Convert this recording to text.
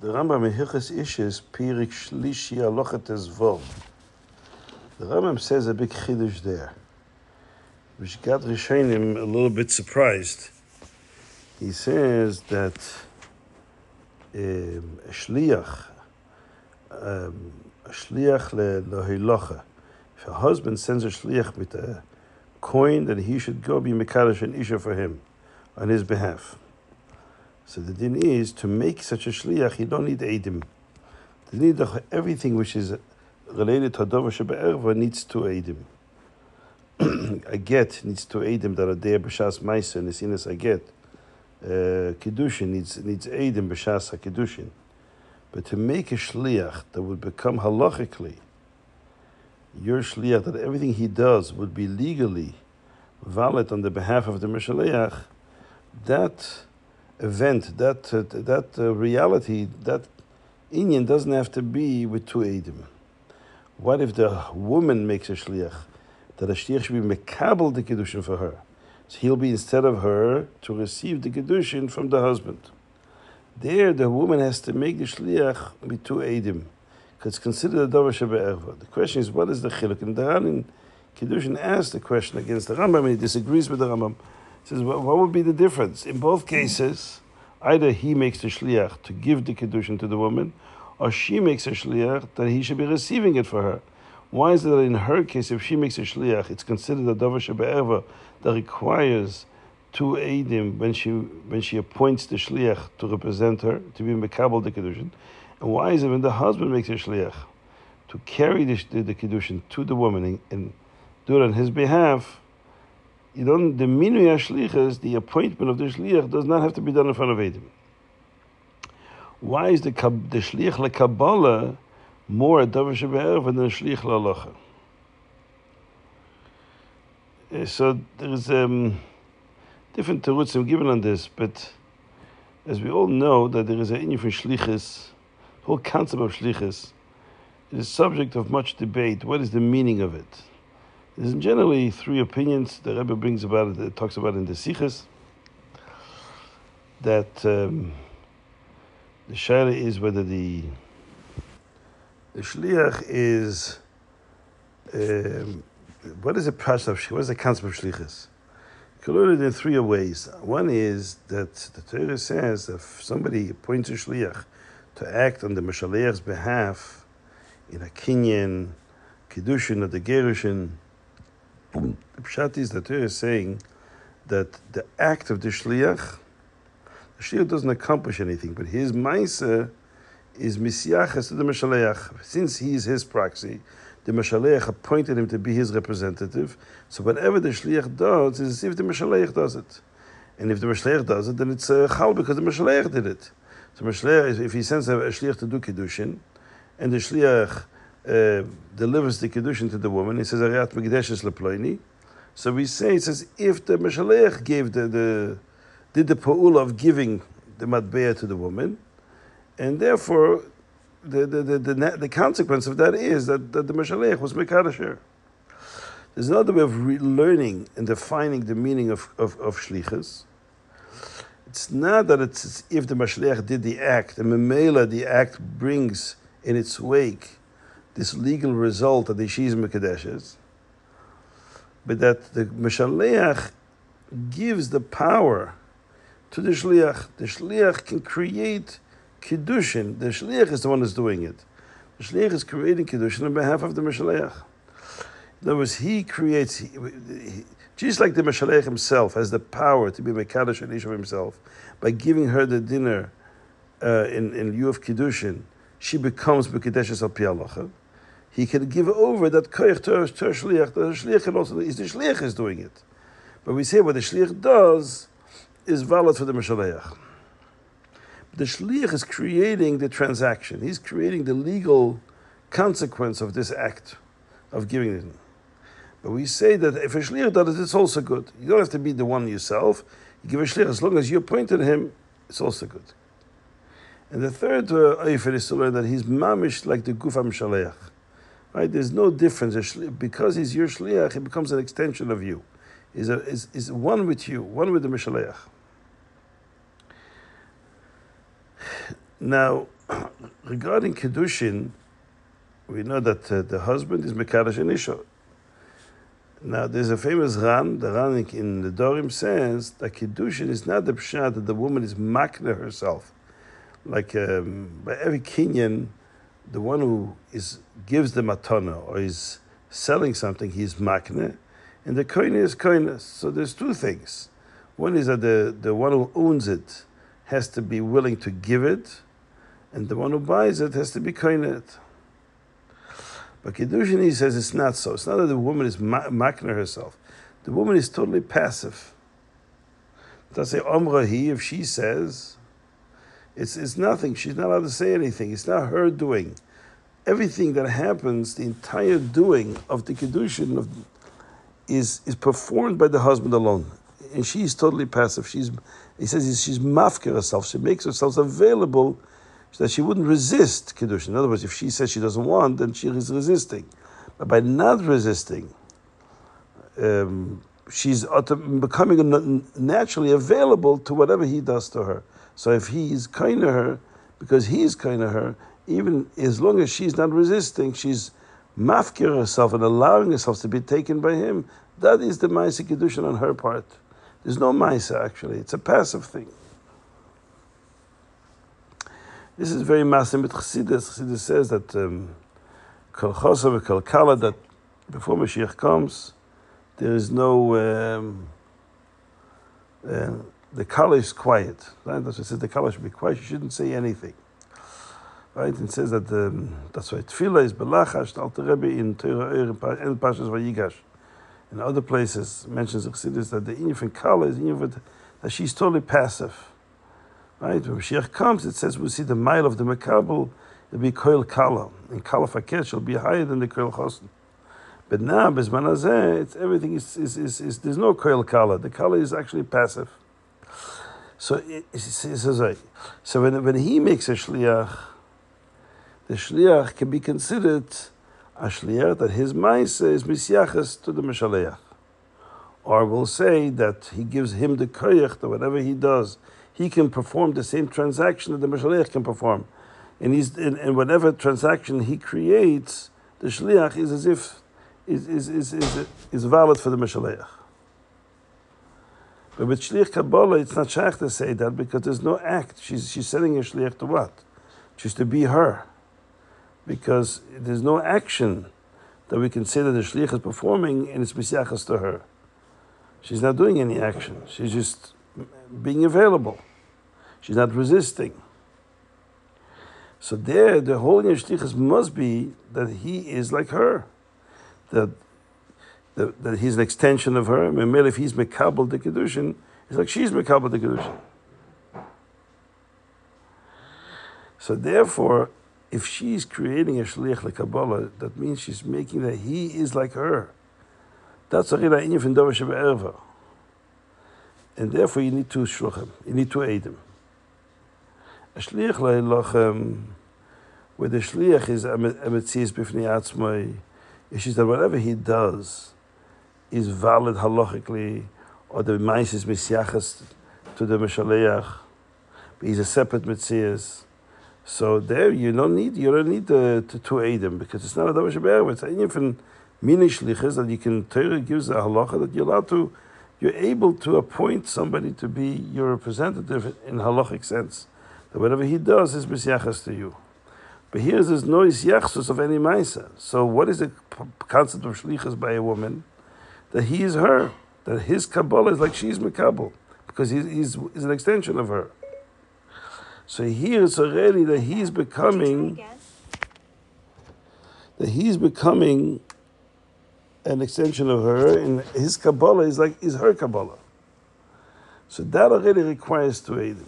The Rambam Mehichas Ishes Pirik Shlishi Alochet Ezvov. The Rambam says a big chiddush there, which got Rishonim a little bit surprised. He says that um, a shliach, um, a shliach lehilocha. If a husband sends a shliach with a coin, then he should go be mekadosh and isha for him on his behalf. So the din is to make such a shliach, you don't need edim. You need everything which is related to Hadova Shebe'erva needs to edim. a get needs to edim that are there b'shas ma'isa and isinas a get. Uh, Kiddushin needs needs edim b'shas kiddushin. But to make a shliach that would become halachically your shliach, that everything he does would be legally valid on the behalf of the Mishaleach, that event, that uh, that uh, reality, that inyan doesn't have to be with two edim. What if the woman makes a shliach that a shliach should be mekabel the kiddushin for her? So he'll be instead of her to receive the kedushin from the husband. There, the woman has to make the shliach with two edim, because it's considered a davar shebe'erva. The question is, what is the chiluk? And the Ran Kiddushin asked the question against the Rambam, and he disagrees with the Rambam. Says, well, what would be the difference? In both cases, either he makes the shliach to give the kiddushin to the woman, or she makes a shliach that he should be receiving it for her. Why is it that in her case, if she makes a shliach, it's considered a davar shebe'erva that requires two eidim when she when she appoints the shliach to represent her to be mekabel the kiddushin, and why is it when the husband makes a shliach to carry the, the, the kiddushin to the woman and, and do it on his behalf? You don't the minui shlichas, the appointment of the shliach does not have to be done in front of eidim. Why is the the shliach lekabbalah more a davar shebe'erva than a shliach la'alacha? So there's um, different terutzim given on this, but as we all know that there is a inyan for shlichus, the whole concept of shlichus is subject of much debate. What is the meaning of it? There's generally three opinions the Rebbe brings about it, talks about in the Sichas, that um, the shaila is whether the the shliach is um, what is the pashas of what is the concept of shlichus? Learn in three ways. One is that the Torah says if somebody appoints a shliach to act on the mashaliach's behalf in a kinyan, kiddushin, or the gerushin, the pshat is the Torah is saying that the act of the shliach, the shliach doesn't accomplish anything, but his ma'isa is misyachas to the mashaleach. Since he is his proxy, the mashaleach appointed him to be his representative. So whatever the shliach does is as if the mashaleach does it. And if the mashaleach does it, then it's a chal because the mashaleach did it. So mashaleach, if he sends a shliach to do kiddushin, and the shliach uh, delivers the kiddushin to the woman, he says ariat megdeshes leploini. So we say it's says if the mashaleach gave the, the did the pa'ul of giving the matbeah to the woman, and therefore the, the, the, the, the consequence of that is that, that the Mashalech was Mekadasher. There's another way of learning and defining the meaning of, of, of Shlichus. It's not that it's as if the Mashalech did the act, and Memela, the act brings in its wake this legal result that the Shiz Mekadeshes, but that the Mashalech gives the power to the Shliach. The Shliach can create Kiddushin, the Shliach is the one who's doing it. The Shliach is creating Kiddushin on behalf of the Meshaleach. In other words, he creates, he, he, just like the Meshaleach himself has the power to be Mekadosh and of himself, by giving her the dinner uh, in, in lieu of Kiddushin, she becomes Mekadeshes al Pialacha. He can give over that koyach to her Shliach, the Shliach can also, is the Shliach is doing it. But we say what the Shliach does is valid for the Meshaleach the shliach is creating the transaction. He's creating the legal consequence of this act of giving it. But we say that if a shliach does it, it's also good. You don't have to be the one yourself. You give a shliach as long as you appointed him, it's also good. And the third uh, is to learn that he's mamish like the gufam shaleach. Right? There's no difference. Because he's your shliach, he becomes an extension of you. He's, a, is, is one with you, one with the mishaleach. Now, regarding Kedushin, we know that uh, the husband is Mekadosh and. Now, there's a famous Ran, the Ran in the Dorim says that Kedushin is not the pshat that the woman is makna herself. Like um, by every Kenyan, the one who is gives the matana or is selling something, he's makne, and the koine is koine. So there's two things. One is that the, the one who owns it has to be willing to give it, and the one who buys it has to be koine. But Kiddushin, he says it's not so. It's not that the woman is makna herself. The woman is totally passive. Does say Omrahi if she says, it's, it's nothing. She's not allowed to say anything. It's not her doing. Everything that happens, the entire doing of the Kiddushin of, is, is performed by the husband alone. And she's totally passive. She's, he says she's mafka herself. She makes herself available so that she wouldn't resist Kiddush. In other words, if she says she doesn't want, then she is resisting. But by not resisting, um, she's becoming naturally available to whatever he does to her. So if he is kind to her, because he is kind to her, even as long as she's not resisting, she's mafkir herself and allowing herself to be taken by him. That is the Maisa Kiddushin on her part. There's no Maisa actually, it's a passive thing. This is very massive with Chassidus. Chassidus says that um, Kol Chosa Kala, that before Mashiach comes, there is no, um, uh, the Kala is quiet. Right? That's why it says the Kala should be quiet. You shouldn't say anything. Right? It says that um, that's why Tefillah is Belachash, the Alter in Torah in Pashas Vayigash. In other places, mentions Chassidus that the infant Kala is Inyan that she's totally passive. Right? When Mashiach comes, it says we see the mile of the Makabel, it'll be Koil Kala. And Kala Fakesh will be higher than the Koil Chosin. But now, Bezman it's everything is, is, is, is, there's no Koil Kala. The Kala is actually passive. So it, says, so when, when he makes a Shliach, the Shliach can be considered a Shliach that his Maisa is Misyachas to the Meshaleach. Or we'll say that he gives him the koyach that whatever he does, he can perform the same transaction that the Mashaliach can perform. And, he's, and, and whatever transaction he creates, the Shliach is as if is, is, is, is, is valid for the Mashaliach. But with Shliach Kabbalah, it's not shaykh to say that because there's no act. She's, she's sending a Shliach to what? She's to be her. Because there's no action that we can say that the Shliach is performing and it's Misyachas to her. She's not doing any action. She's just being available. She's not resisting. So there, the whole Yeshtichas must be that he is like her, that, that, he's an extension of her. And if he's Mekabal the Kedushin, it's like she's Mekabal the Kedushin. So therefore, if she's creating a shliach like Kabbalah, that means she's making that he is like her. That's a inyan Davar And therefore, you need to shluchim, you need to eidim. A shliach leilochem, where the shliach is a metzias b'fnei atzmai, is that whatever he does is valid halachically, or the mice is misyachas to the meshaleach, but he's a separate metzias. So there, you don't need you don't need to, to, to eidim because it's not a davar shebe'er. It's a from mini shlichas that you can Torah gives a halacha that you're allowed to, you're able to appoint somebody to be your representative in halachic sense that whatever he does is misyachas to you. But here there's no isyachsus of any maisa. So what is the concept of shlichus by a woman? That he is her. That his kabbalah is like she's mekabel. Because he's, he's, he's an extension of her. So here it's already that he's becoming that he's becoming an extension of her, and his Kabbalah is like is her Kabbalah. So that already requires to eidim.